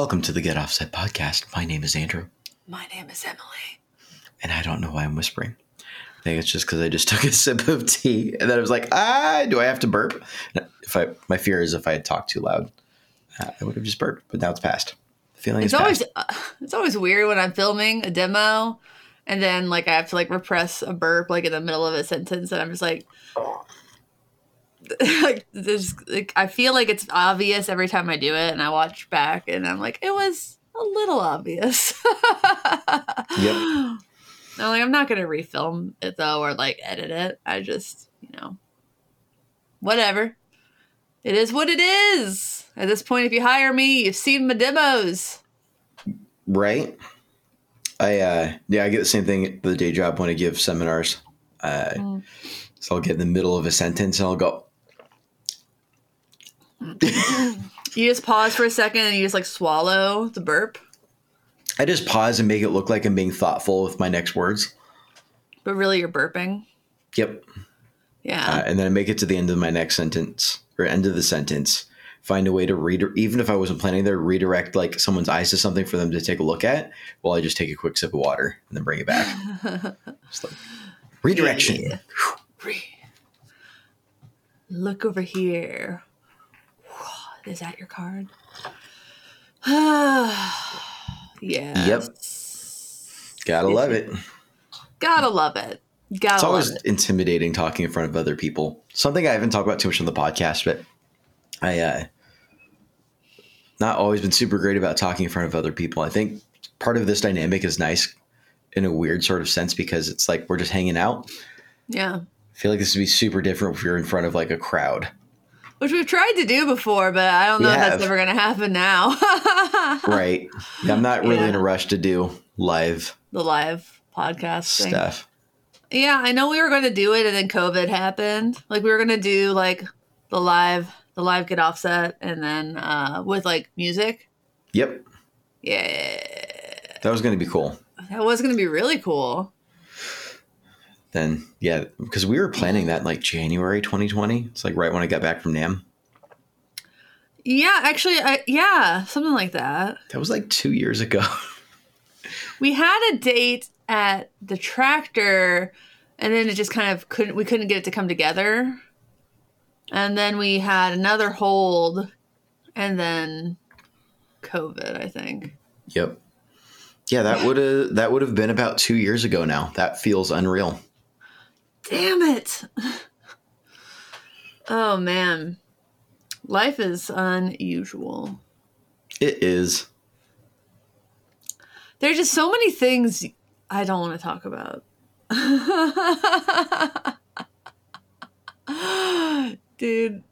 Welcome to the Get Offset podcast. My name is Andrew, My name is Emily. and I don't know why I'm whispering. I think it's just because I just took a sip of tea, and then I was like, ah, do I have to burp? If I, my fear is if I had talked too loud, uh, I would have just burped. But now it's past. The feeling It's is always past. uh, it's always weird when I'm filming a demo, and then like I have to like repress a burp like in the middle of a sentence, and I'm just like, like there's like I feel like it's obvious every time I do it, and I watch back, and I'm like, it was a little obvious. Yep. I'm like, I'm not gonna refilm it though, or like edit it. I just, you know, whatever. It is what it is. At this point, if you hire me, you've seen my demos. right? I uh, yeah, I get the same thing at the day job when I give seminars. Uh, Mm. So I'll get in the middle of a sentence and I'll go, You just pause for a second and you just like swallow the burp, I just pause and make it look like I'm being thoughtful with my next words. but really you're burping. Yep. Yeah. uh, and then I make it to the end of my next sentence or end of the sentence. Find a way to read, even if I wasn't planning there, redirect like someone's eyes to something for them to take a look at. While I just take a quick sip of water and then bring it back. Like, redirection. Yeah. Re- Look over here. Is that your card? yeah. Yep. Gotta love it. Gotta love it. Gotta It's love always it. intimidating talking in front of other people. Something I haven't talked about too much on the podcast, but I uh not always been super great about talking in front of other people. I think part of this dynamic is nice in a weird sort of sense because it's like we're just hanging out. Yeah. I feel like this would be super different if you're in front of like a crowd. Which we've tried to do before, but I don't know We if have. that's ever going to happen now. Right. I'm not really Yeah. in a rush to do live the live podcast thing. stuff. Yeah, I know we were going to do it, and then COVID happened. Like we were going to do like the live, the live get offset, and then uh with like music. Yep. Yeah, That was going to be cool. that was going to be really cool. Then, yeah, because we were planning that like January 2020. It's like right when I got back from NAMM. Yeah, actually, I, yeah, something like that. That was like two years ago. We had a date at the tractor, and then it just kind of couldn't. We couldn't get it to come together, and then we had another hold, and then COVID. I think. Yep. Yeah, that would have that would have been about two years ago now. That feels unreal. Damn it! Oh man, life is unusual. It is. There's just so many things I don't want to talk about. Dude.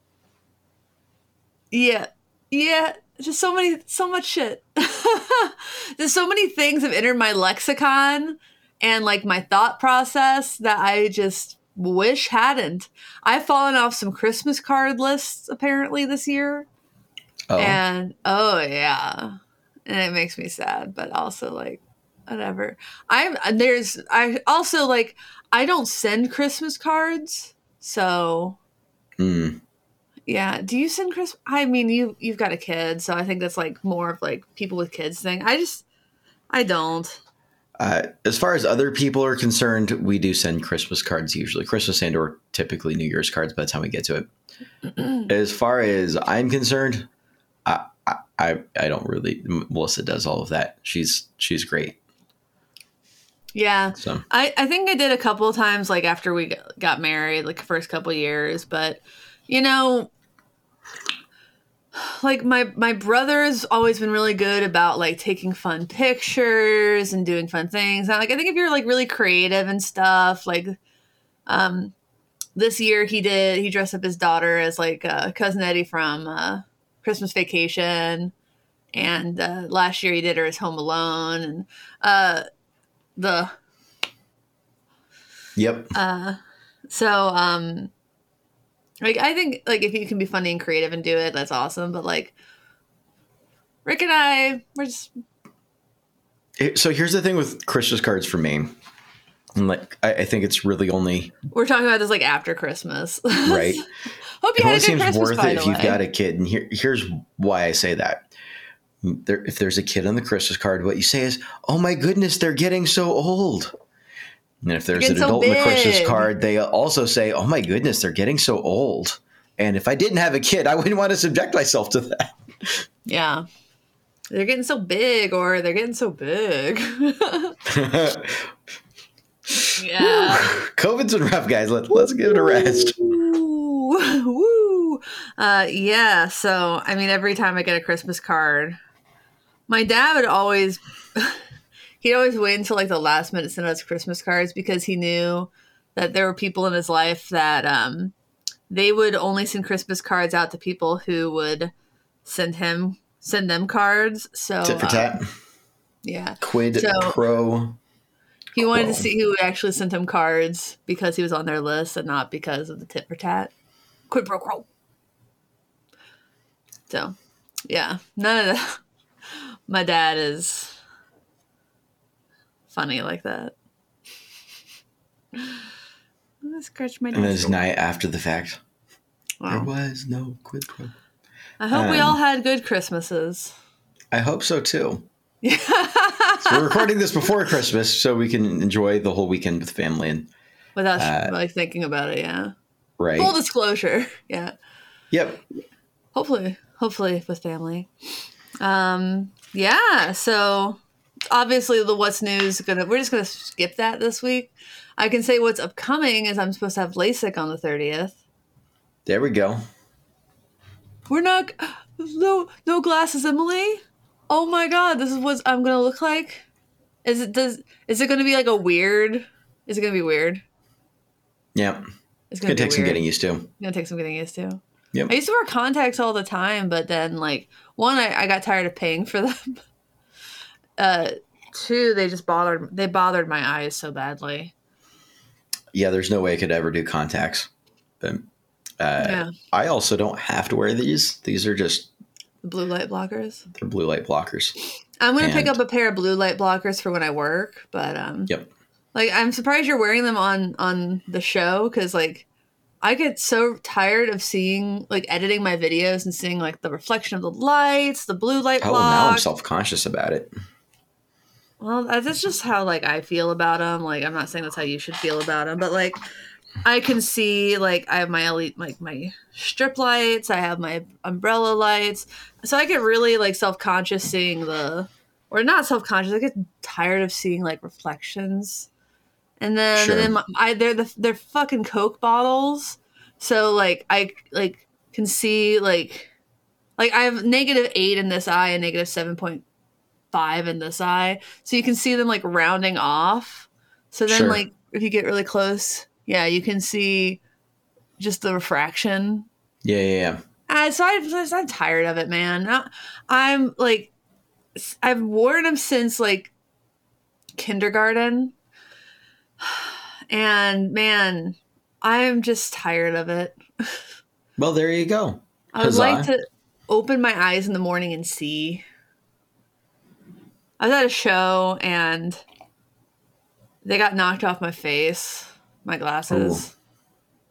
Yeah. Yeah. Just so many, so much shit. There's so many things have entered my lexicon and like my thought process that I just wish hadn't. I've fallen off some Christmas card lists apparently this year. Oh, And oh yeah, and it makes me sad, but also like whatever. I'm there's I also like I don't send Christmas cards, so mm, yeah. Do you send Christmas? I mean, you you've got a kid, so I think that's like more of like people with kids thing. I just I don't. Uh, as far as other people are concerned, we do send Christmas cards usually. Christmas and or typically New Year's cards by the time we get to it. as far as I'm concerned, I, I I don't really. Melissa does all of that. She's she's great. Yeah. So I, I think I did a couple of times like after we got married, like first couple of years, but you know, like my my brother's always been really good about like taking fun pictures and doing fun things. And like I think if you're like really creative and stuff, like um this year he did he dressed up his daughter as like uh, cousin Eddie from uh, Christmas Vacation, and uh, last year he did her as Home Alone, and uh, the yep. uh, so um, like I think like if you can be funny and creative and do it, that's awesome. But like Rick and I, we're just So here's the thing with Christmas cards for me. And like I, I think it's really only we're talking about this like after Christmas, right. Hope it you had only a good seems Christmas, worth it if you've got a kid. And here, here's why I say that. there, if there's a kid on the Christmas card, what you say is, "Oh my goodness, they're getting so old." And if there's an so adult in the Christmas card, they also say, "Oh my goodness, they're getting so old." And if I didn't have a kid, I wouldn't want to subject myself to that. Yeah. They're getting so big or they're getting so big. yeah. COVID's been rough, guys. Let, let's give it a rest. Woo. Woo. Uh, yeah. So, I mean, every time I get a Christmas card, my dad would always, he'd always wait until like the last minute to send us Christmas cards because he knew that there were people in his life that um, they would only send Christmas cards out to people who would send him, send them cards. So, Tit for uh, tat. yeah. Quid so- pro. He wanted to see who actually sent him cards because he was on their list and not because of the tit for tat. Quid pro quo. So, yeah, none of that. My dad is funny like that. I'm gonna scratch my And then nose. night after the fact. There was no quid pro. I hope we um, all had good Christmases. I hope so too. So we're recording this before Christmas so we can enjoy the whole weekend with family and Without Uh, like thinking about it, yeah. right. Full disclosure, yeah. Yep. hopefully hopefully with family um yeah so obviously the what's news gonna we're just gonna skip that this week i can say what's upcoming is i'm supposed to have lasik on the 30th There we go. we're not no no glasses emily oh my god this is what i'm gonna look like is it does is it gonna be like a weird is it gonna be weird Yep. it's Gonna be take some getting used to. It's gonna take some getting used to Yep. I used to wear contacts all the time, but then like one, I, I got tired of paying for them. Uh, two, they just bothered they bothered my eyes so badly. Yeah, there's no way I could ever do contacts. But uh, yeah, I also don't have to wear these. These are just blue light blockers. they're blue light blockers. I'm gonna pick up a pair of blue light blockers for when I work, but um, Yep. like I'm surprised you're wearing them on on the show because like I get so tired of seeing like editing my videos and seeing like the reflection of the lights, the blue light Oh, block. now I'm self conscious about it. Well, that's just how like I feel about them. Like I'm not saying that's how you should feel about them, but like I can see like I have my elite like my strip lights, I have my umbrella lights, so I get really like self conscious seeing the or not self conscious. I get tired of seeing like reflections, and then Sure. and then my, I they're the they're fucking Coke bottles, so like I like can see like like I have negative eight in this eye and negative seven point five in this eye. So you can see them like rounding off. So then Sure. like if you get really close, yeah, you can see just the refraction. Yeah, yeah, yeah. Uh, so I, I'm tired of it, man. I- I'm like, I've worn them since like kindergarten, and man, I'm just tired of it. Well, there you go. I would like to open my eyes in the morning and see. I was at a show and they got knocked off my face, my glasses.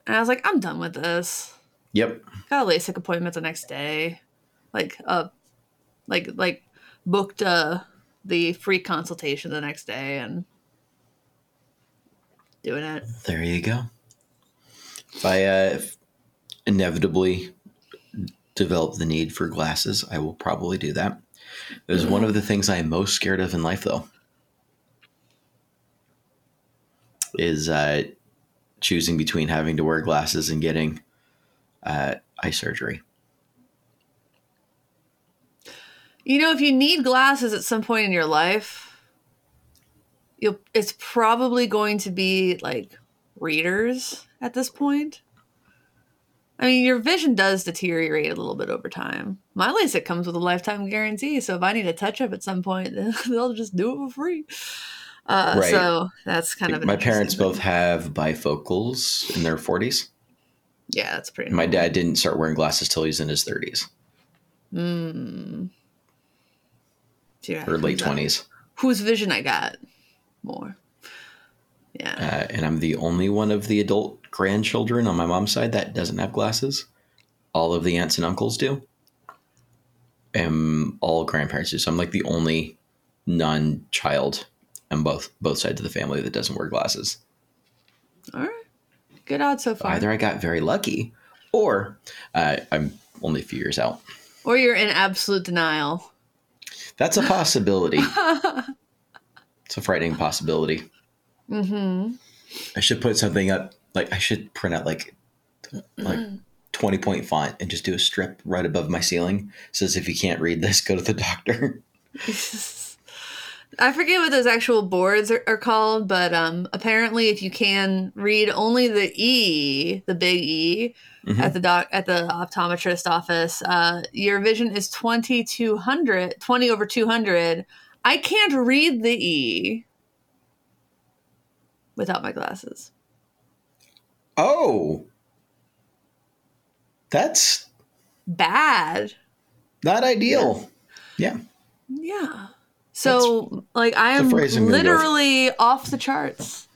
And I was like, I'm done with this. Yep. Got a LASIK appointment the next day. Like uh like like booked uh the free consultation the next day and doing it. There you go. If I uh, if inevitably develop the need for glasses, I will probably do that. Is one of the things I am most scared of in life, though. Is uh, choosing between having to wear glasses and getting uh, eye surgery. You know, if you need glasses at some point in your life, you'll it's probably going to be like readers at this point. I mean, your vision does deteriorate a little bit over time. My LASIK comes with a lifetime guarantee, so if I need a touch up at some point, they'll just do it for free. Uh, Right. So that's kind of My parents thing. both have bifocals in their 40s. Yeah, that's pretty. My dad didn't start wearing glasses till he's in his 30s Mm. Yeah, or late 20s. Whose vision I got more? Yeah. Uh, and I'm the only one of the adult grandchildren on my mom's side that doesn't have glasses. All of the aunts and uncles do. am all grandparents do. So I'm like the only non-child on both both sides of the family that doesn't wear glasses. All right. Good odds so far. Either I got very lucky, or uh, I'm only a few years out. Or you're in absolute denial. That's a possibility. it's a frightening possibility. Mm-hmm. I should put something up. Like I should print out like like twenty point font and just do a strip right above my ceiling. says if you can't read this, go to the doctor. I forget what those actual boards are, are, called, but um, apparently, if you can read only the E, the big E, mm-hmm. at the doc at the optometrist office, uh, your vision is 2200, 20 over 200. I can't read the E without my glasses. Oh, that's bad. Not ideal. Yeah. Yeah. yeah. So, That's like, I am literally off the charts.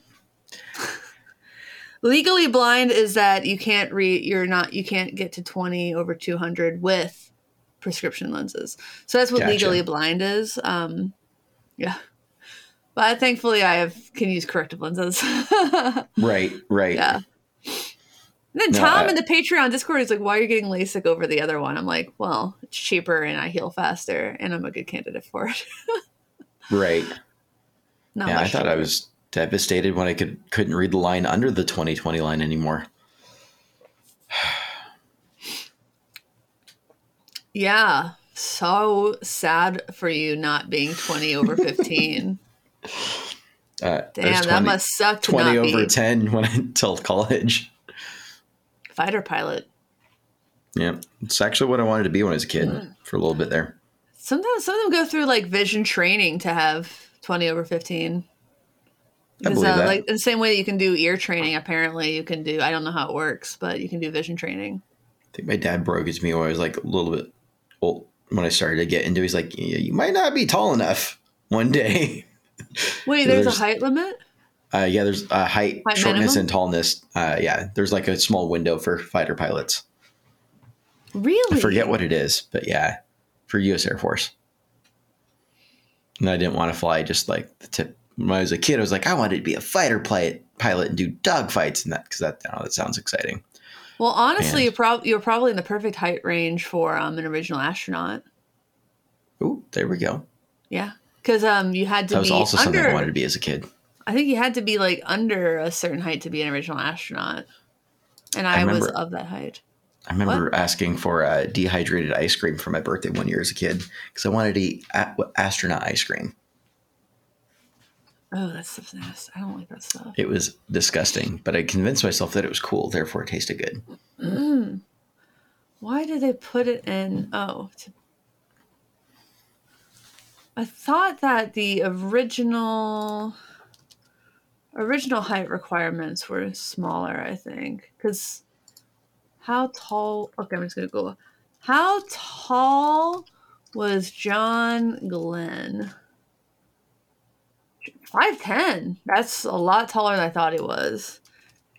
Legally blind is that you can't read, you're not, you can't get to 20 over 200 with prescription lenses. So that's what gotcha. legally blind is. Um, yeah. But thankfully, I have can use corrective lenses. right, right. Yeah. And then no, Tom I, in the Patreon Discord is like, "Why are you getting LASIK over the other one?" I'm like, "Well, it's cheaper and I heal faster, and I'm a good candidate for it." Right. Not yeah, I thought I was devastated when I could couldn't read the line under the 2020 line anymore. yeah, so sad for you not being 20 over 15. Uh, Damn, 20, that must suck. 20 over be. 10 when I college. Fighter pilot. Yeah, it's actually what I wanted to be when I was a kid for a little bit there. Sometimes some of them go through like vision training to have 20 over 15. Because, uh, like the same way that you can do ear training, apparently you can do. I don't know how it works, but you can do vision training. I think my dad broke it to me when I was like a little bit old. When I started to get into, he's like, "You might not be tall enough one day." Wait, there's, there's, a height limit. Uh, yeah, there's a height, height shortness, minimum? and tallness. Uh, yeah, there's like a small window for fighter pilots. Really? I forget what it is, but yeah, for U.S. Air Force. And I didn't want to fly just like the tip. When I was a kid, I was like, I wanted to be a fighter pilot, pilot and do dogfights and that because that you know, that sounds exciting. Well, honestly, and, you're, prob- you're probably in the perfect height range for um, an original astronaut. Oh, there we go. Yeah, because um, you had to. That was also under, something I wanted to be as a kid. I think you had to be like under a certain height to be an original astronaut, and I, I remember, was of that height. I remember what? asking for a dehydrated ice cream for my birthday one year as a kid because I wanted to eat astronaut ice cream. Oh, that's stuff's nasty. I don't like that stuff. It was disgusting, but I convinced myself that it was cool, therefore it tasted good. Mm. Why did they put it in? Oh, to, I thought that the original original height requirements were smaller. I think because how tall? Okay, I'm just gonna go. How tall was John Glenn? Five ten. That's a lot taller than I thought he was.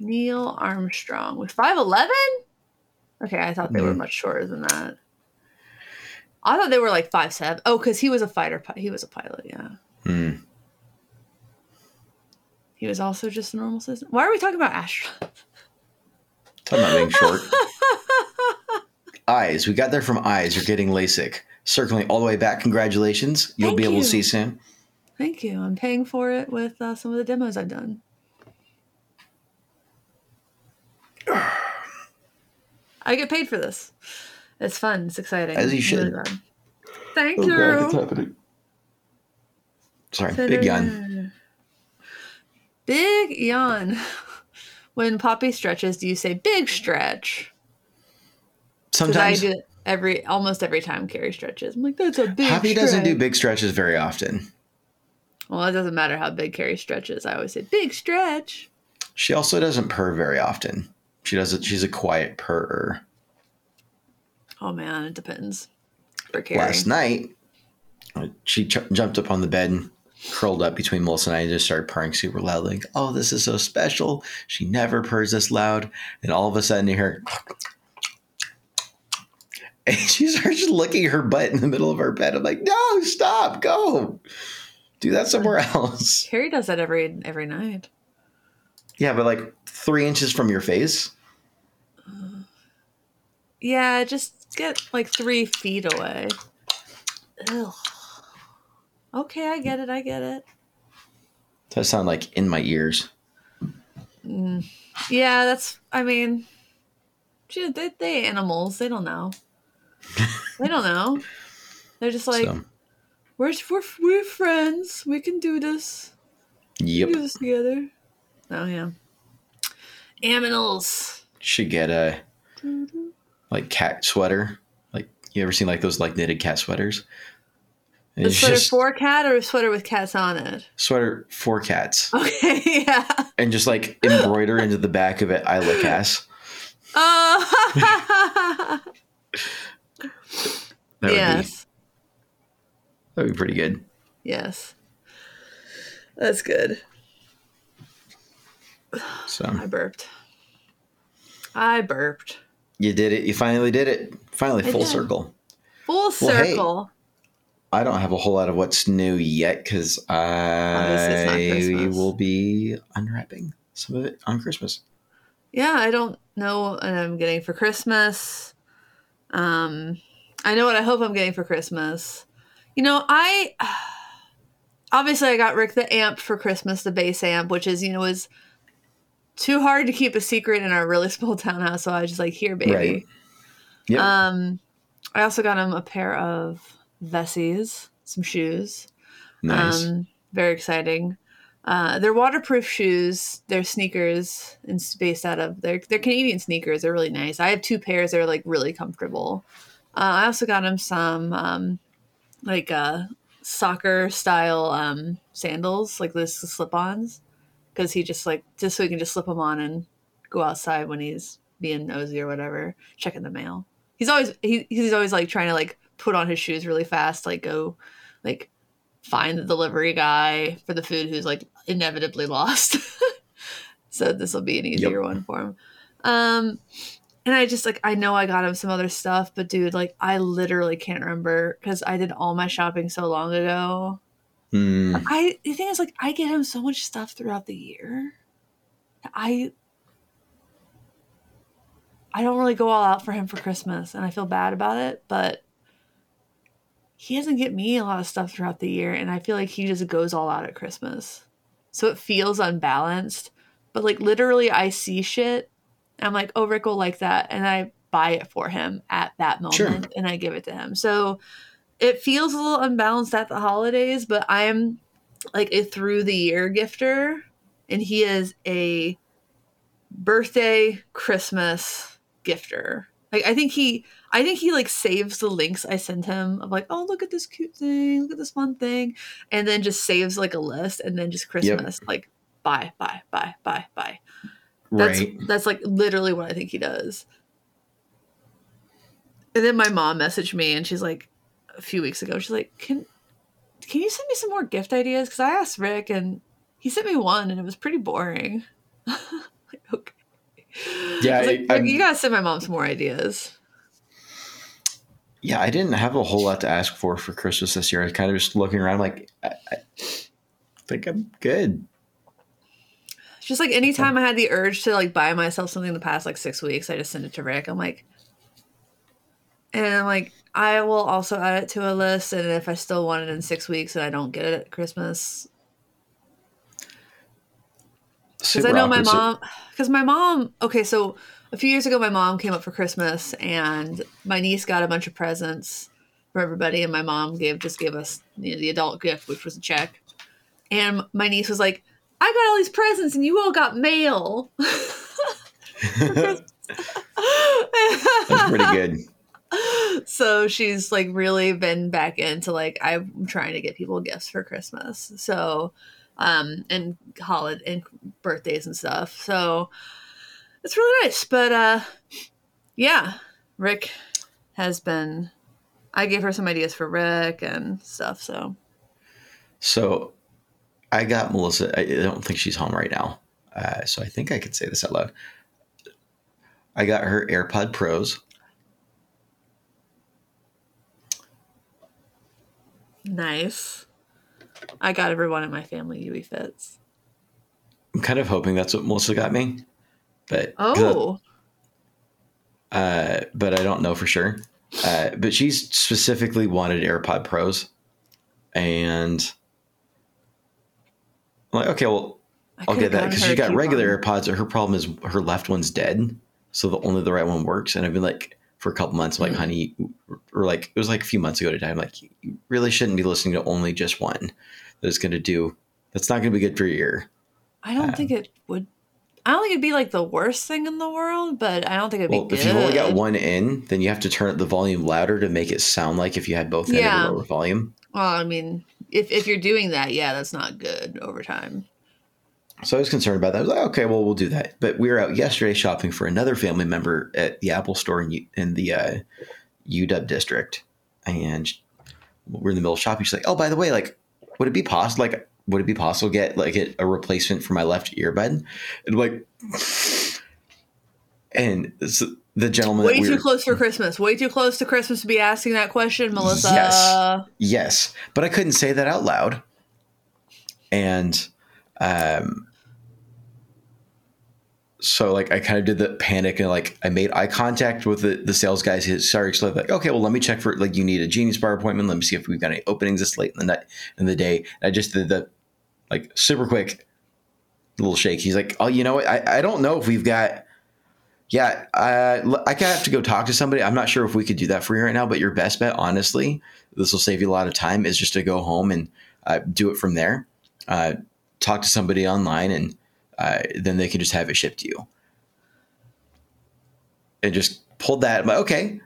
Neil Armstrong was five eleven. Okay, I thought they mm. were much shorter than that. I thought they were like five seven. Oh, because he was a fighter. Pilot. He was a pilot. Yeah. Mm. He was also just a normal citizen. Why are we talking about astronauts? Talking about being short. eyes. We got there from eyes. You're getting LASIK. Circling all the way back. Congratulations. You'll Thank be able you. to see soon. Thank you. I'm paying for it with uh, some of the demos I've done. I get paid for this. It's fun. It's exciting. As you should. Really Thank oh, you. God, it's happening. Sorry, big yawn. Big yawn. When Poppy stretches, do you say big stretch? Sometimes I do every almost every time Carrie stretches. I'm like, that's a big. Poppy stretch. doesn't do big stretches very often. Well, it doesn't matter how big Carrie stretches. I always say big stretch. She also doesn't purr very often. She doesn't. She's a quiet purrer. Oh man, it depends. For Carrie. Last night, uh, she ch- jumped up on the bed curled up between Melissa and I and just started purring super loud, like, oh, this is so special. She never purrs this loud. And all of a sudden you hear, And she starts licking her butt in the middle of our bed. I'm like, no, stop, go. Do that somewhere else. Carrie does that every every night. Yeah, but like three inches from your face. Yeah, just get like three feet away. Ugh. Okay, I get it. I get it. Does that sound like in my ears. Mm. Yeah, that's. I mean, gee, they they animals. They don't know. they don't know. They're just like, so, we're we're we're friends. We can do this. yep. Do this together. Oh yeah. Aminals. Should get a like cat sweater. Like you ever seen like those like knitted cat sweaters? A sweater just for cat or a sweater with cats on it? sweater for cats. Okay, yeah. And just like embroider into the back of it, I lick ass. Oh. That would be yes. that would be pretty good. Yes. That's good. So I burped. I burped. you did it. You finally did it. Finally, I full did. circle. Full Well, hey. I don't have a whole lot of what's new yet because I will be unwrapping some of it on Christmas. yeah, I don't know what I'm getting for Christmas. Um, I know what I hope I'm getting for Christmas. You know, I obviously I got Rick the amp for Christmas, the bass amp, which is you know was too hard to keep a secret in our really small townhouse. So I was just like, here, baby. Right. Yep. Um, I also got him a pair of Vessies, some shoes. nice. Um, very exciting. Uh, they're waterproof shoes. They're sneakers and based out of they're they're Canadian sneakers. They're really nice. I have two pairs. They're like really comfortable. Uh, I also got him some um, like uh, soccer style um, sandals, like this slip-ons, because he just like just so he can just slip them on and go outside when he's being nosy or whatever, checking the mail. He's always he, he's always like trying to like put on his shoes really fast, like go like find the delivery guy for the food who's like inevitably lost. so this will be an easier Yep. one for him. Um and I just like I know I got him some other stuff, but dude, like I literally can't remember because I did all my shopping so long ago. Hmm. I the thing is like I get him so much stuff throughout the year. I I don't really go all out for him for Christmas and I feel bad about it, but he doesn't get me a lot of stuff throughout the year and I feel like he just goes all out at Christmas. So it feels unbalanced, but like literally I see shit I'm like, "Oh, Rick will like that." And I buy it for him at that moment Sure. and I give it to him. So it feels a little unbalanced at the holidays, but I am like a through the year gifter and he is a birthday christmas gifter like i think he i think he like saves the links i send him of like oh look at this cute thing look at this fun thing and then just saves like a list and then just christmas like buy buy buy buy buy that's Right. that's like literally what i think he does. And then my mom messaged me and she's like a few weeks ago she's like can can you send me some more gift ideas? Because i asked rick and he sent me one and it was pretty boring Yeah, I like, I- you gotta send my mom some more ideas Yeah, I didn't have a whole lot to ask for for Christmas this year. I was kind of just looking around, like, I, I think I'm good. Just like anytime I had the urge to like buy myself something in the past like six weeks, I just send it to Rick. I'm like, and I'm like, I will also add it to a list, and if I still want it in six weeks and I don't get it at Christmas, because I know my mom, because my mom, okay, so a few years ago, my mom came up for Christmas, and my niece got a bunch of presents for everybody, and my mom gave just gave us you know, the adult gift, which was a check, and my niece was like, "I got all these presents, and you all got mail." That's pretty good. so she's like really been back into like I'm trying to get people gifts for Christmas. So um, and holiday and birthdays and stuff. So it's really nice. But uh, yeah, Rick has been. I gave her some ideas for Rick and stuff. So, so I got Melissa. I don't think she's home right now. Uh, so I think I could say this out loud. I got her AirPod Pros. Nice. I got everyone in my family UE fits. I'm kind of hoping that's what Melissa got me, but Oh, uh, but I don't know for sure. Uh, but she's specifically wanted AirPod Pros, and I'm like, okay, well, I I'll get that because she got regular coupon. AirPods. Her problem is her left one's dead, so the only the right one works. And I've been like for a couple months, like, Mm. honey, or like it was like a few months ago today. I'm like, you really shouldn't be listening to only just one. That is going to do. That's not going to be good for your ear. I don't Um, think it would. I don't think it'd be like the worst thing in the world, but I don't think it'd Well, be good. if you've only got one in, then you have to turn up the volume louder to make it sound like if you had both in at Yeah. a lower volume. Well, I mean, if if you're doing that, yeah, that's not good over time. So I was concerned about that. I was like, okay, well, we'll do that. But we were out yesterday shopping for another family member at the Apple store in, in the uh, UW district, and we're in the middle of shopping. She's like, "Oh, by the way, like, would it be possible? Like, would it be possible to get like a, a replacement for my left earbud?" And like, and so the gentleman, Way we too were- close for Christmas. Way too close to Christmas to be asking that question, Melissa. Yes. Yes, but I couldn't say that out loud. And um so like I kind of did the panic and like I made eye contact with the, the sales guys. He sorry, so like, okay, well let me check for like you need a genius bar appointment. Let me see if we've got any openings this late in the night in the day. I just did the like super quick little shake. He's like, Oh, you know what? I, I don't know if we've got yeah, I I have to go talk to somebody. I'm not sure if we could do that for you right now, but your best bet, honestly, this will save you a lot of time, is just to go home and uh, do it from there. Uh, talk to somebody online, and uh, then they can just have it shipped to you. And just pulled that. I'm like, okay,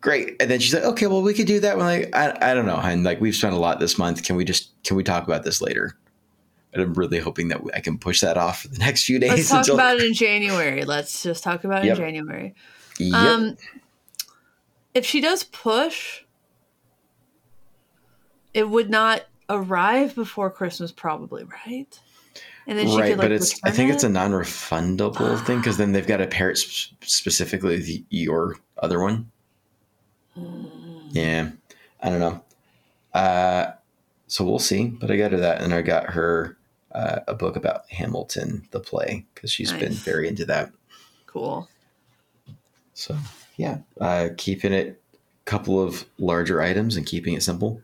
great. And then she's like, okay, well, we could do that. We're like, I, I don't know, and like we've spent a lot this month. Can we just can we talk about this later? And I'm really hoping that I can push that off for the next few days. Let's talk until- about it in January. Let's just talk about it Yep. in January. Yep. Um, if she does push, it would not arrive before Christmas, probably, right? And then she right, could like but it's I think it's a non-refundable thing because then they've got to pair it sp- specifically with your other one. Mm. Yeah, I don't know. Uh, so we'll see. But I got her that, and I got her uh, a book about Hamilton, the play, because she's been very into that. cool. So yeah, uh, keeping it a couple of larger items and keeping it simple.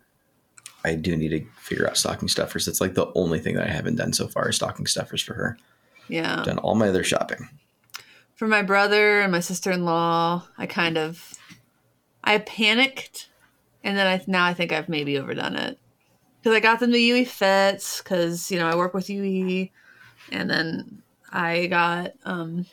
I do need to figure out stocking stuffers. That's like the only thing that I haven't done so far is stocking stuffers for her. Yeah. Done all my other shopping. For my brother and my sister in law, I kind of I panicked, and then I now I think I've maybe overdone it because I got them the UE fits because you know I work with UE, and then I got um.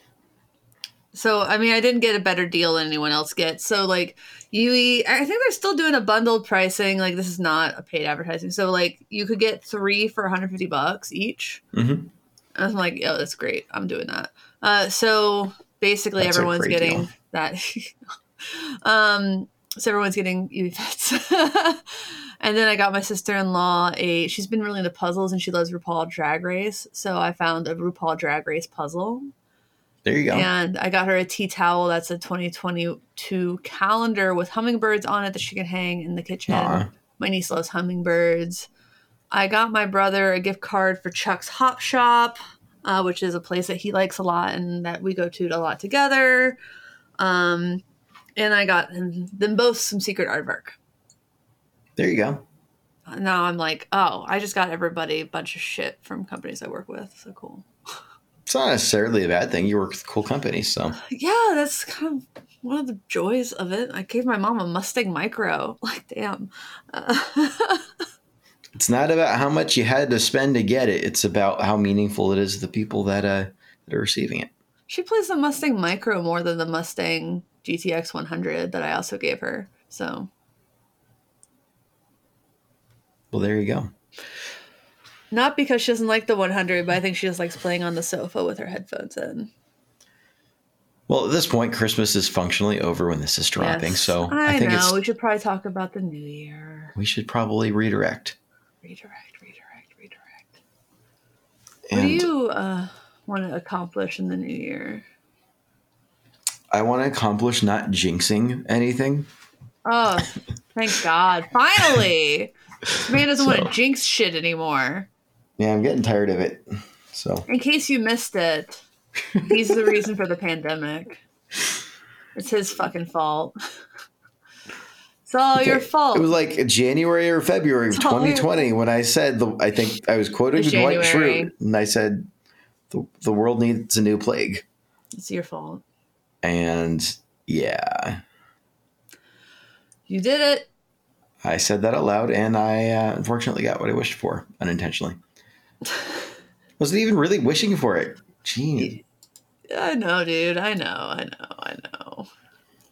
So I mean I didn't get a better deal than anyone else gets. So like UE, I think they're still doing a bundled pricing. Like this is not a paid advertising. So like you could get three for 150 bucks each. hmm I was like, oh, that's great. I'm doing that. Uh, so basically, That's everyone's getting deal. that. um, so everyone's getting UE fits. and then I got my sister in law a. She's been really into puzzles and she loves RuPaul Drag Race. So I found a RuPaul Drag Race puzzle. There you go. And I got her a tea towel that's a 2022 calendar with hummingbirds on it that she can hang in the kitchen. Aw. My niece loves hummingbirds. I got my brother a gift card for Chuck's Hop Shop, uh, which is a place that he likes a lot and that we go to a lot together. Um, and I got them them both some secret artwork. There you go. Now I'm like, oh, I just got everybody a bunch of shit from companies I work with. So cool. It's not necessarily a bad thing. You work with cool companies, so Yeah, that's kind of one of the joys of it. I gave my mom a Mustang Micro. Like, damn. Uh, it's not about how much you had to spend to get it. It's about how meaningful it is to the people that uh that are receiving it. she plays the Mustang Micro more than the Mustang GTX 100 that I also gave her. So, Well, there you go. Not because she doesn't like the 100, but I think she just likes playing on the sofa with her headphones in. Well, at this point, Christmas is functionally over when this is dropping, Yes. so I, I, think know. We should probably talk about the new year. we should probably redirect. Redirect, redirect, redirect. What do you uh, want to accomplish in the new year? I want to accomplish not jinxing anything. Oh, thank God! Finally, man doesn't want to jinx shit anymore. Yeah, I'm getting tired of it. So In case you missed it, he's the reason for the pandemic. It's his fucking fault. It's all your fault. It was like January or February of It's all your 2020 when I said the I think I was quoting Dwight Schrute and I said the the world needs a new plague. it's your fault. And yeah, You did it. I said that out loud and I uh, unfortunately got what I wished for unintentionally. Wasn't even really wishing for it. Gee. I know, dude. I know. I know. I know.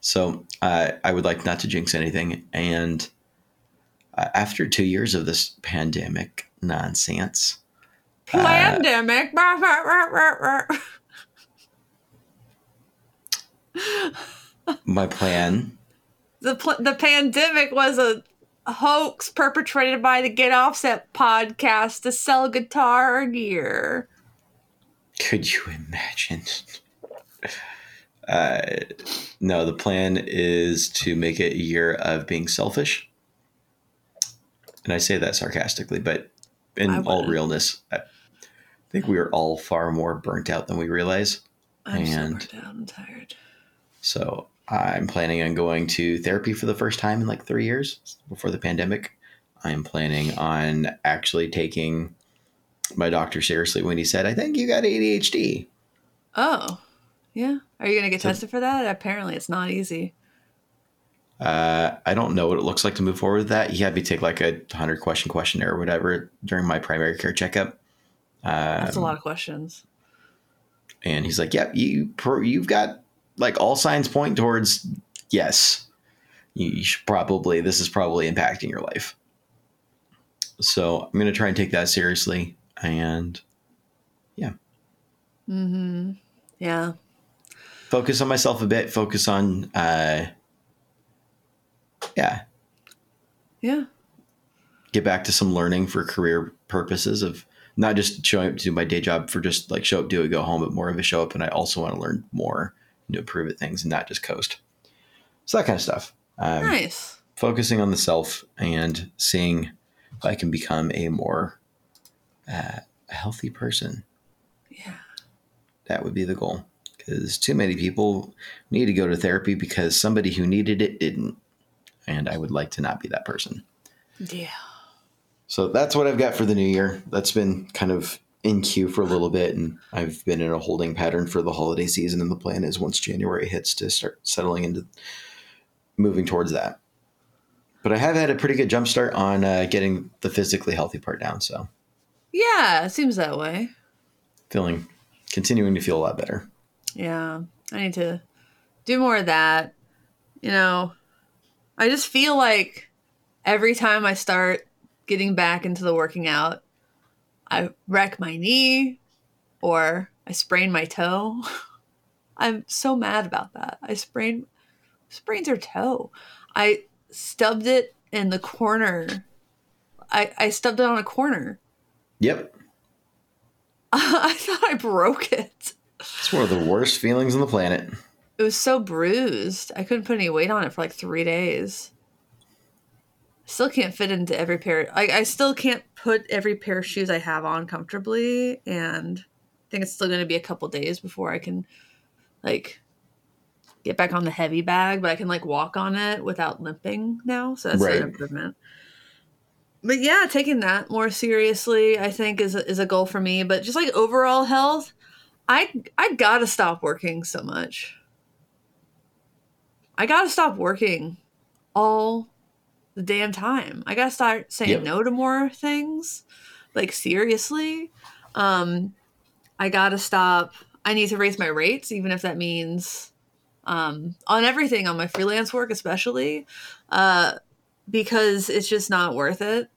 So uh, I would like not to jinx anything. And uh, after two years of this pandemic nonsense, Pandemic. my plan the pl- the pandemic was a hoax perpetrated by the Get Offset podcast to sell guitar gear. Could you imagine? Uh, no, the plan is to make it a year of being selfish. And I say that sarcastically, but in all realness, I think we are all far more burnt out than we realize. I'm And- so burnt out. I'm tired. So I'm planning on going to therapy for the first time in like three years before the pandemic. I'm planning on actually taking my doctor seriously when he said, I think you got ADHD. Oh, yeah. Are you gonna get So- tested for that? Apparently, it's not easy. Uh, I don't know what it looks like to move forward with that. He had me take like a 100 question questionnaire or whatever during my primary care checkup. That's a Um, lot of questions. And he's like, "Yep, you you've got like all signs point towards yes. You, you should probably this is probably impacting your life." So I'm gonna try and take that seriously, and yeah. Mm-hmm. Yeah. focus on myself a bit. Focus on, uh, yeah, Yeah. get back to some learning for career purposes of not just showing up to do my day job for just like show up, do it, go home, but more of a show up. And I also want to learn more to improve at things and not just coast. So that kind of stuff. Um, Nice. Focusing on the self and seeing if I can become a more uh, healthy person. Yeah. That would be the goal. Because too many people need to go to therapy because somebody who needed it didn't. And I would like to not be that person. Yeah. So that's what I've got for the new year. That's been kind of in queue for a little bit, and I've been in a holding pattern for the holiday season. And the plan is once January hits to start settling into moving towards that. But I have had a pretty good jump start on uh, getting the physically healthy part down. So Yeah. It seems that way. feeling, continuing to feel a lot better. Yeah. I need to do more of that. You know, I just feel like every time I start getting back into the working out, I wreck my knee or I sprain my toe. I'm so mad about that. I sprained sprains her toe. I stubbed it in the corner. I, I stubbed it on a corner. Yep, I thought I broke it. it's one of the worst feelings on the planet. It was so bruised. I couldn't put any weight on it for like three days. Still can't fit into every pair. I, I still can't put every pair of shoes I have on comfortably, and I think it's still going to be a couple days before I can like get back on the heavy bag. But I can like walk on it without limping now, so that's Right. an improvement. But yeah, taking that more seriously, I think is a, is a goal for me. But just like overall health, I I gotta stop working so much. I gotta stop working all the damn time. I gotta start saying Yep. no to more things. Like seriously. Um I gotta stop. I need to raise my rates, even if that means um on everything on my freelance work especially. Uh because it's just not worth it.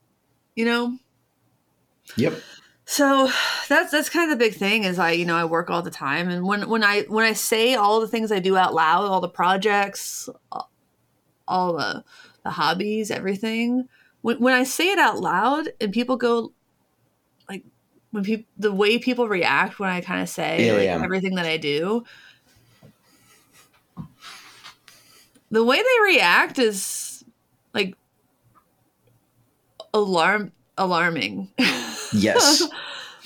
You know? Yep. So that's that's kind of the big thing is I you know I work all the time and when when I when I say all the things I do out loud all the projects all- the the hobbies everything when when I say it out loud and people go like when people the way people react when I kind of say Yeah, like, yeah. everything that I do the way they react is like alarm alarming. Yes.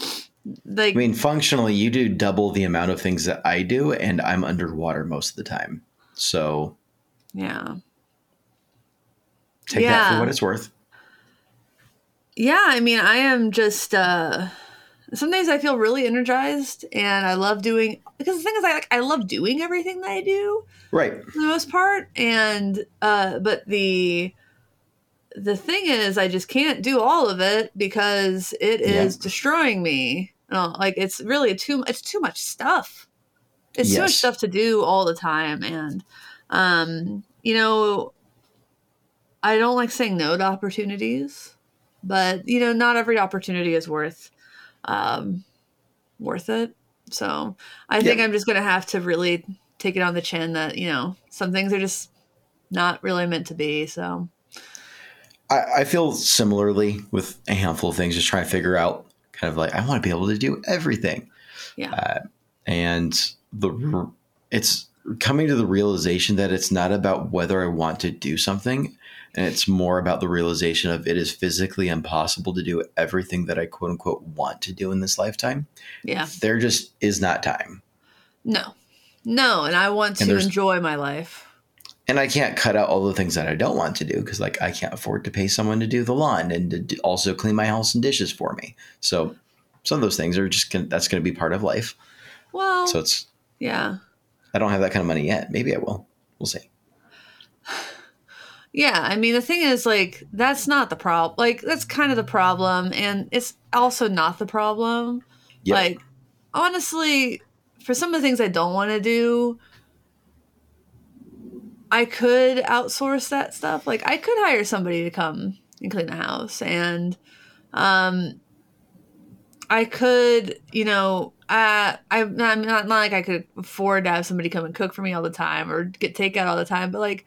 like I mean, functionally, you do double the amount of things that I do, and I'm underwater most of the time. So yeah. Take that for Yeah. what it's worth. Yeah, I mean, I am just uh some days I feel really energized and I love doing because the thing is I like I love doing everything that I do Right. for the most part and uh but the the thing is I just can't do all of it because it is destroying me. No, like it's really too it's too much stuff. It's too much stuff to do all the time and um you know I don't like saying no to opportunities, but you know not every opportunity is worth um worth it. So I think Yep. I'm just gonna have to really take it on the chin that you know some things are just not really meant to be. So I, I feel similarly with a handful of things, just trying to figure out kind of like, I want to be able to do everything. Yeah. Uh, and the it's coming to the realization that it's not about whether I want to do something. And it's more about the realization of it is physically impossible to do everything that I quote unquote want to do in this lifetime. yeah, There just is not time. no, no, and I want And to enjoy my life. and I can't cut out all the things that I don't want to do because like I can't afford to pay someone to do the lawn and to do, also clean my house and dishes for me. So some of those things are just gonna, that's going to be part of life. Well, So it's yeah, I don't have that kind of money yet. Maybe I will. We'll see. Yeah, I mean the thing is like that's not the problem. Like that's kind of the problem and it's also not the problem. Yep. Like honestly, for some of the things I don't want to do, I could outsource that stuff. Like I could hire somebody to come and clean the house and um I could, you know, uh, I'm not, I'm not, not like I could afford to have somebody come and cook for me all the time or get takeout all the time, but like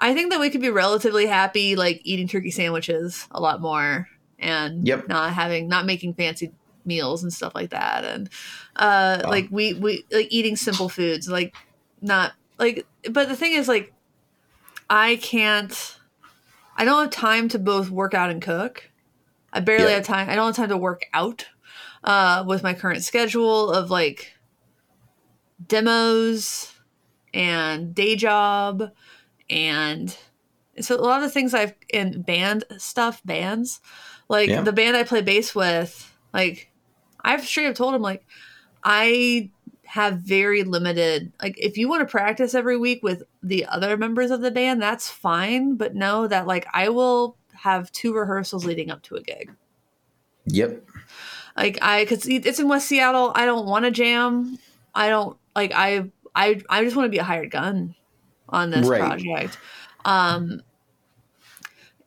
I think that we could be relatively happy like eating turkey sandwiches a lot more and Yep. not having not making fancy meals and stuff like that and uh Wow. like we we like eating simple foods like not like but the thing is like I can't I don't have time to both work out and cook. I barely Yep. have time. I don't have time to work out uh with my current schedule of like demos and day job and so a lot of the things I've in band stuff, bands, like Yeah. the band I play bass with, like I've straight up told him like I have very limited like if you want to practice every week with the other members of the band, that's fine, but know that like I will have two rehearsals leading up to a gig. Yep. Like I cuz it's in West Seattle, I don't want to jam. I don't like I I I just want to be a hired gun on this Right. project. Um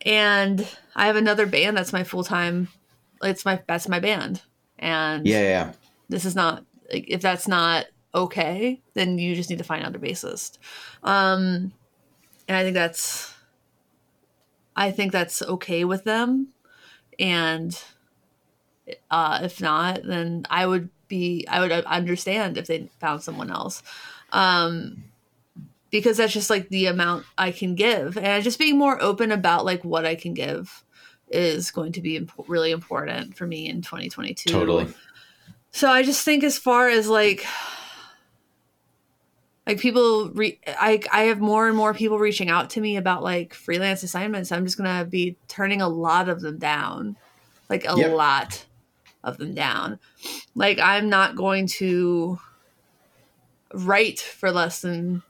and I have another band that's my full-time it's my that's my band. And Yeah. Yeah. this is not like if that's not okay, then you just need to find another bassist. Um and I think that's I think that's okay with them. And uh if not, then I would be I would understand if they found someone else. Um because that's just like the amount I can give. And just being more open about like what I can give is going to be imp- really important for me in 2022. Totally. So I just think as far as like like people re- I I have more and more people reaching out to me about like freelance assignments. I'm just going to be turning a lot of them down. Like a Yep. lot of them down. Like I'm not going to write for less than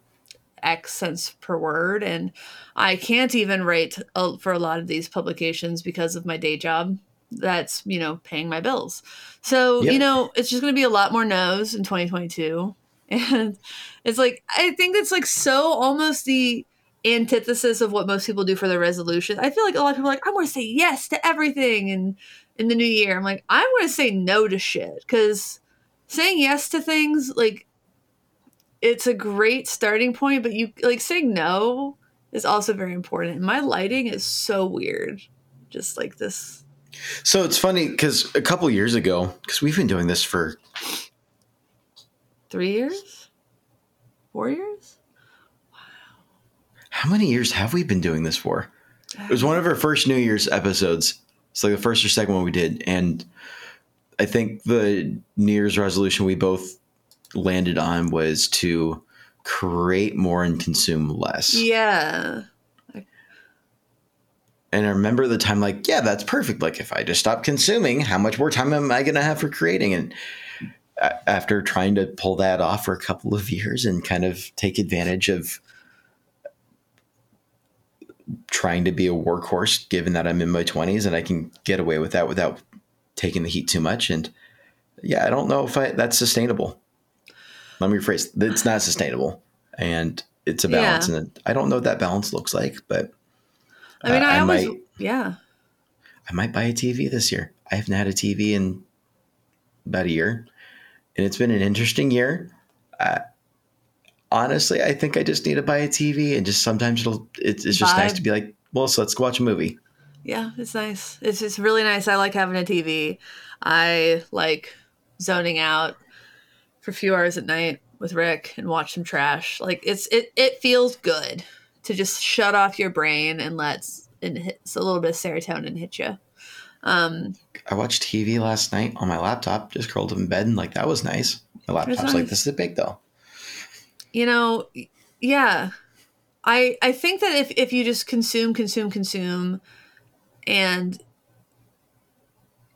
X cents per word and I can't even write uh, for a lot of these publications because of my day job that's, you know, paying my bills. So, Yep. you know, it's just going to be a lot more no's in 2022. And it's like, I think it's like so almost the antithesis of what most people do for their resolution. I feel like a lot of people are like, I'm going to say yes to everything and in the new year. I'm like, I'm going to say no to shit because saying yes to things, like, it's a great starting point, but you like saying no is also very important. My lighting is so weird. Just like this. So it's funny because a couple years ago, because we've been doing this for Three years? Four years? Wow. How many years have we been doing this for? It was one of our first New Year's episodes. It's like the first or second one we did, and I think the New Year's resolution we both landed on was to create more and consume less. Yeah. And I remember the time like, yeah, that's perfect. Like if I just stop consuming, how much more time am I going to have for creating? And after trying to pull that off for a couple of years and kind of take advantage of trying to be a workhorse, given that I'm in my 20s and I can get away with that without taking the heat too much. And yeah, I don't know if I, that's sustainable. Let me rephrase. It's not sustainable, and it's a balance, Yeah. and I don't know what that balance looks like, but I mean, uh, I, I always, might- yeah. I might buy a TV this year. I haven't had a TV in about a year, and it's been an interesting year. Uh, honestly, I think I just need to buy a TV, and just sometimes it'll. It's, it's just nice to be like, well, so let's go watch a movie. Yeah, it's nice. It's just really nice. I like having a TV. I like zoning out for a few hours at night with Rick and watch some trash. Like it's it it feels good to just shut off your brain and let and hits a little bit of serotonin hit you. Um, I watched TV last night on my laptop, just curled up in bed, and like that was nice. My laptop's like, this is big though. you know, yeah. I I think that if if you just consume consume consume and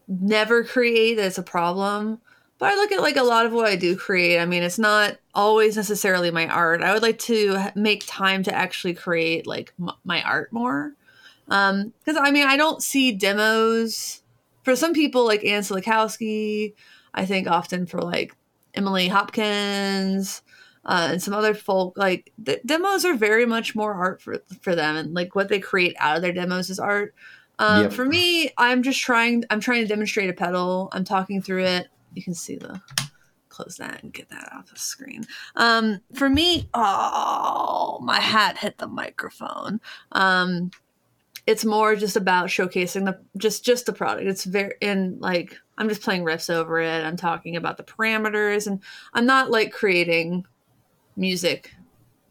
never create that's a problem. But I look at like a lot of what I do create. I mean, it's not always necessarily my art. I would like to make time to actually create like m- my art more. Um, because I mean, I don't see demos for some people like Anne Silikowski. I think often for like Emily Hopkins uh, and some other folk, like the demos are very much more art for for them, and like what they create out of their demos is art. Um, Yep. For me, I'm just trying. I'm trying to demonstrate a pedal. I'm talking through it. You can see the close that and get that off the screen. Um, for me, oh, my hat hit the microphone. Um, it's more just about showcasing the just just the product. It's very in like I'm just playing riffs over it. I'm talking about the parameters, and I'm not like creating music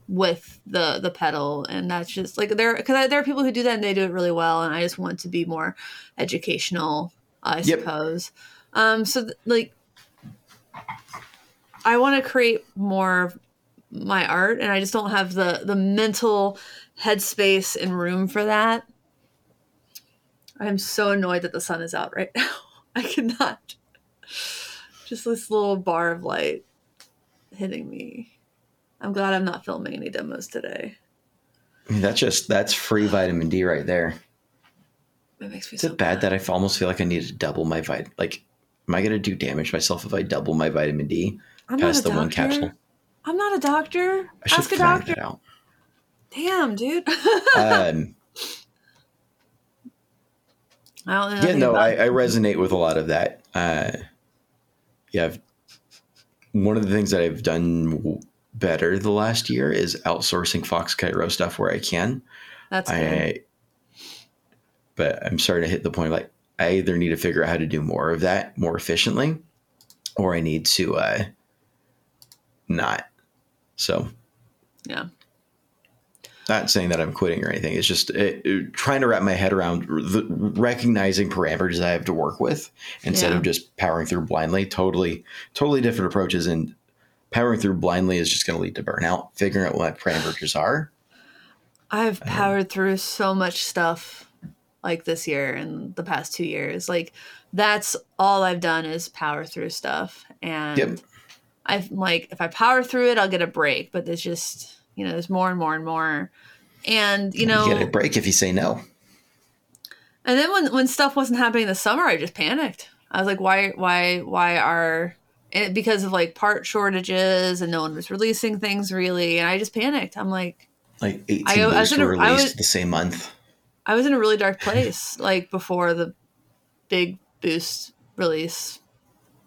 with the the pedal and that's just like there because there are people who do that and they do it really well and i just want to be more educational i Yep. suppose um so th- like i want to create more of my art and i just don't have the the mental headspace and room for that i'm so annoyed that the sun is out right now i cannot just this little bar of light hitting me i'm glad i'm not filming any demos today that's just that's free vitamin D right there. it makes me Is so it bad that I almost feel like I need to double my vit? Like, am I going to do damage myself if I double my vitamin D I'm past the a one capsule? I'm not a doctor. I should Ask a doctor. Damn, dude. Um, I yeah, no, I. I resonate with a lot of that. Uh, yeah, I've, one of the things that I've done better the last year is outsourcing Foxkite Row stuff where I can. That's good. I, but I'm starting to hit the point like I either need to figure out how to do more of that more efficiently, or I need to uh, not. So, Yeah. Not saying that I'm quitting or anything. It's just it, it- trying to wrap my head around the, recognizing parameters I have to work with instead Yeah. of just powering through blindly. Totally, totally different approaches. And powering through blindly is just going to lead to burnout. Figuring out what parameters are. I've um, powered through so much stuff like this year and the past two years. Like that's all I've done is power through stuff. And Yep. I'm like if I power through it, I'll get a break. But it's just you know, there's more and more and more. And you know you get a break if you say no. And then when when stuff wasn't happening this summer, I just panicked. I was like, why why why are it, because of like part shortages and no one was releasing things really, and I just panicked. I'm like, Like 18 I- I was in a- released was- the same month. I was in a really dark place like before the big boost release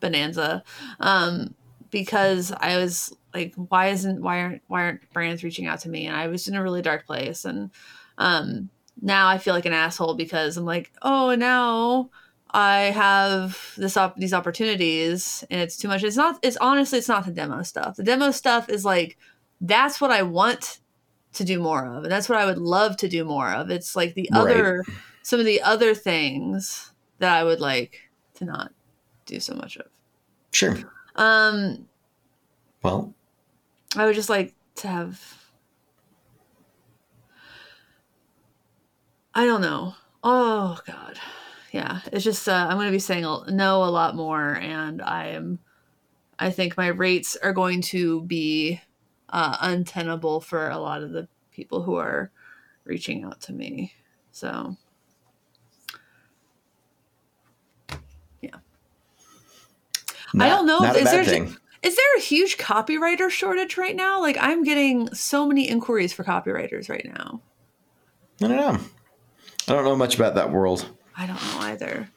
bonanza, um, because I was like, why isn't why aren't why aren't brands reaching out to me? And I was in a really dark place, and um, now I feel like an asshole because I'm like, oh, now I have this op- these opportunities, and it's too much. It's not. It's honestly, it's not the demo stuff. The demo stuff is like that's what I want to do more of. And that's what I would love to do more of. It's like the Right. other some of the other things that I would like to not do so much of. Sure. Um Well, I would just like to have I don't know. Oh god. Yeah, it's just uh, I'm going to be saying no a lot more and I am I think my rates are going to be uh, untenable for a lot of the people who are reaching out to me. So, I don't know Not is there- thing. is there a huge copywriter shortage right now? Like I'm getting so many inquiries for copywriters right now. I don't know. I don't know much about that world. I don't know either.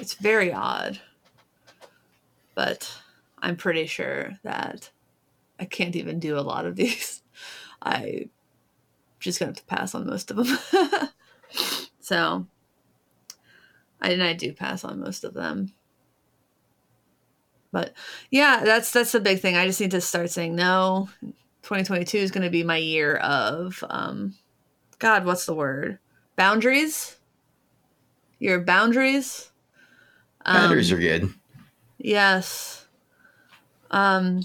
It's very odd. But I'm pretty sure that I can't even do a lot of these. I just gonna have to pass on most of them. so I and I do pass on most of them. But yeah, that's that's the big thing. I just need to start saying no. 2022 is going to be my year of um God, what's the word? Boundaries? Your boundaries? Um, Boundaries are good. Yes. Um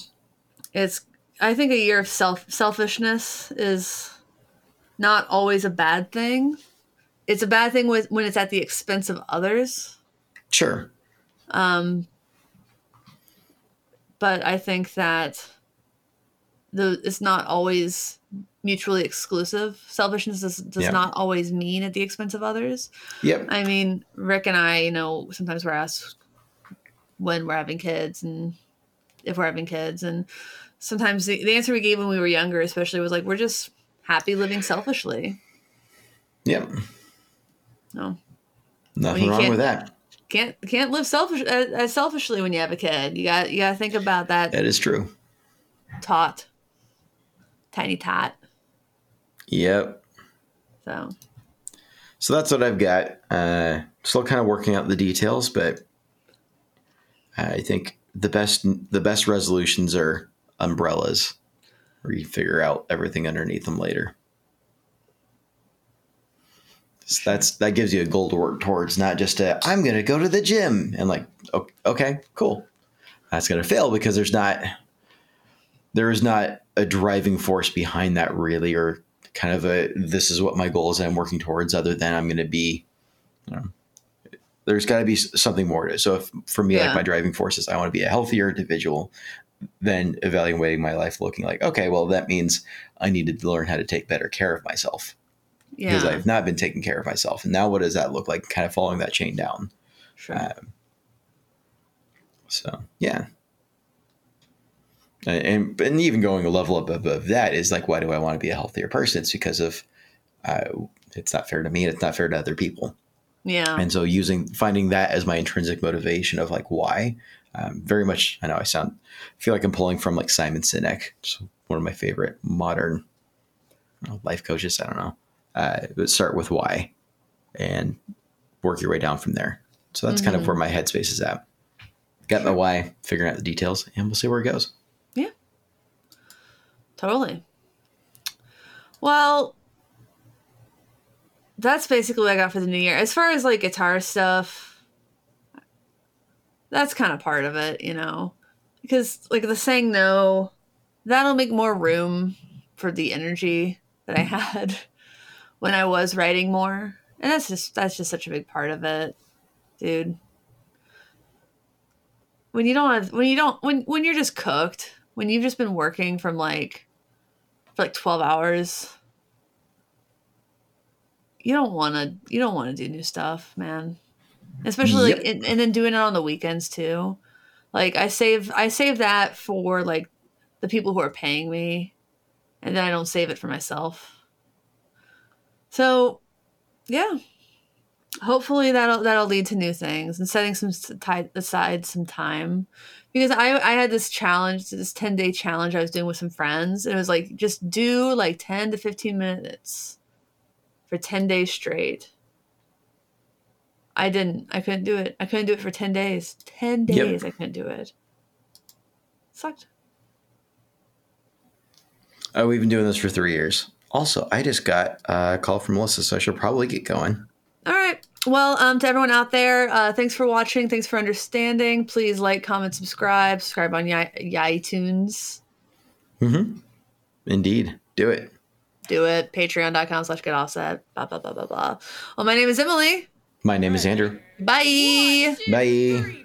it's I think a year of self selfishness is not always a bad thing. It's a bad thing with when it's at the expense of others. Sure. Um but I think that the it's not always mutually exclusive. Selfishness does, does Yeah. not always mean at the expense of others. Yep. I mean, Rick and I, you know, sometimes we're asked when we're having kids and if we're having kids. And sometimes the, the answer we gave when we were younger, especially, was like, we're just happy living selfishly. Yep. No, Nothing wrong with that. Can't can't live selfish as, as selfishly when you have a kid. You got you got to think about that That is true. tot, tiny tot. Yep. So So that's what I've got. Uh, still kind of working out the details, but I think the best the best resolutions are umbrellas, where you figure out everything underneath them later. So that's that gives you a goal to work towards, not just a I'm going to go to the gym and like okay, cool. That's going to fail because there's not there is not a driving force behind that really, or kind of a this is what my goal is I'm working towards, other than I'm going to be. You know, there's got to be something more to it. So if, for me, Yeah. like my driving force is I want to be a healthier individual. Then evaluating my life, looking like okay, well that means I need to learn how to take better care of myself because yeah, I've not been taking care of myself. And now what does that look like? Kind of following that chain down. sure. Um, so yeah. And, and even going a level up above that is like, why do I want to be a healthier person? It's because of uh, it's not fair to me. and It's not fair to other people. yeah, And so using finding that as my intrinsic motivation of like why, um, very much. I know I sound I feel like I'm pulling from like Simon Sinek, one of my favorite modern life coaches. I don't know. Uh, but start with why, and work your way down from there. So that's kind of Mhm. where my headspace is at. Got my why, figuring out the details, and we'll see where it goes. Yeah. Totally. Well, that's basically what I got for the new year. As far as like guitar stuff, that's kind of part of it, you know, because like the saying no, that'll make more room for the energy that I had when I was writing more, and that's just that's just such a big part of it, dude. When you don't have, when you don't when when you're just cooked, when you've just been working from like for like 12 hours you don't want to you don't want to do new stuff man. Especially like and, and then doing it on the weekends too. Like i save i save that for like the people who are paying me and then i don't save it for myself so yeah hopefully that'll that'll lead to new things and setting some ti- aside some time because I I had this challenge, this 10 day challenge I was doing with some friends. And it was like, just do like 10 to 15 minutes for 10 days straight. I didn't, I couldn't do it. I couldn't do it for 10 days. 10 Yep. days I couldn't do it. Sucked. Oh, we've been doing this for three years. Also, I just got a call from Melissa, so I should probably get going. All right. Well, um, to everyone out there, uh, thanks for watching. Thanks for understanding. Please like, comment, subscribe. Subscribe on y- iTunes. Mm-hmm. Indeed. Do it. Do it. Patreon.com slash get offset. Blah, blah, blah, blah, blah. Well, my name is Emily. My name is Andrew. Bye. Bye.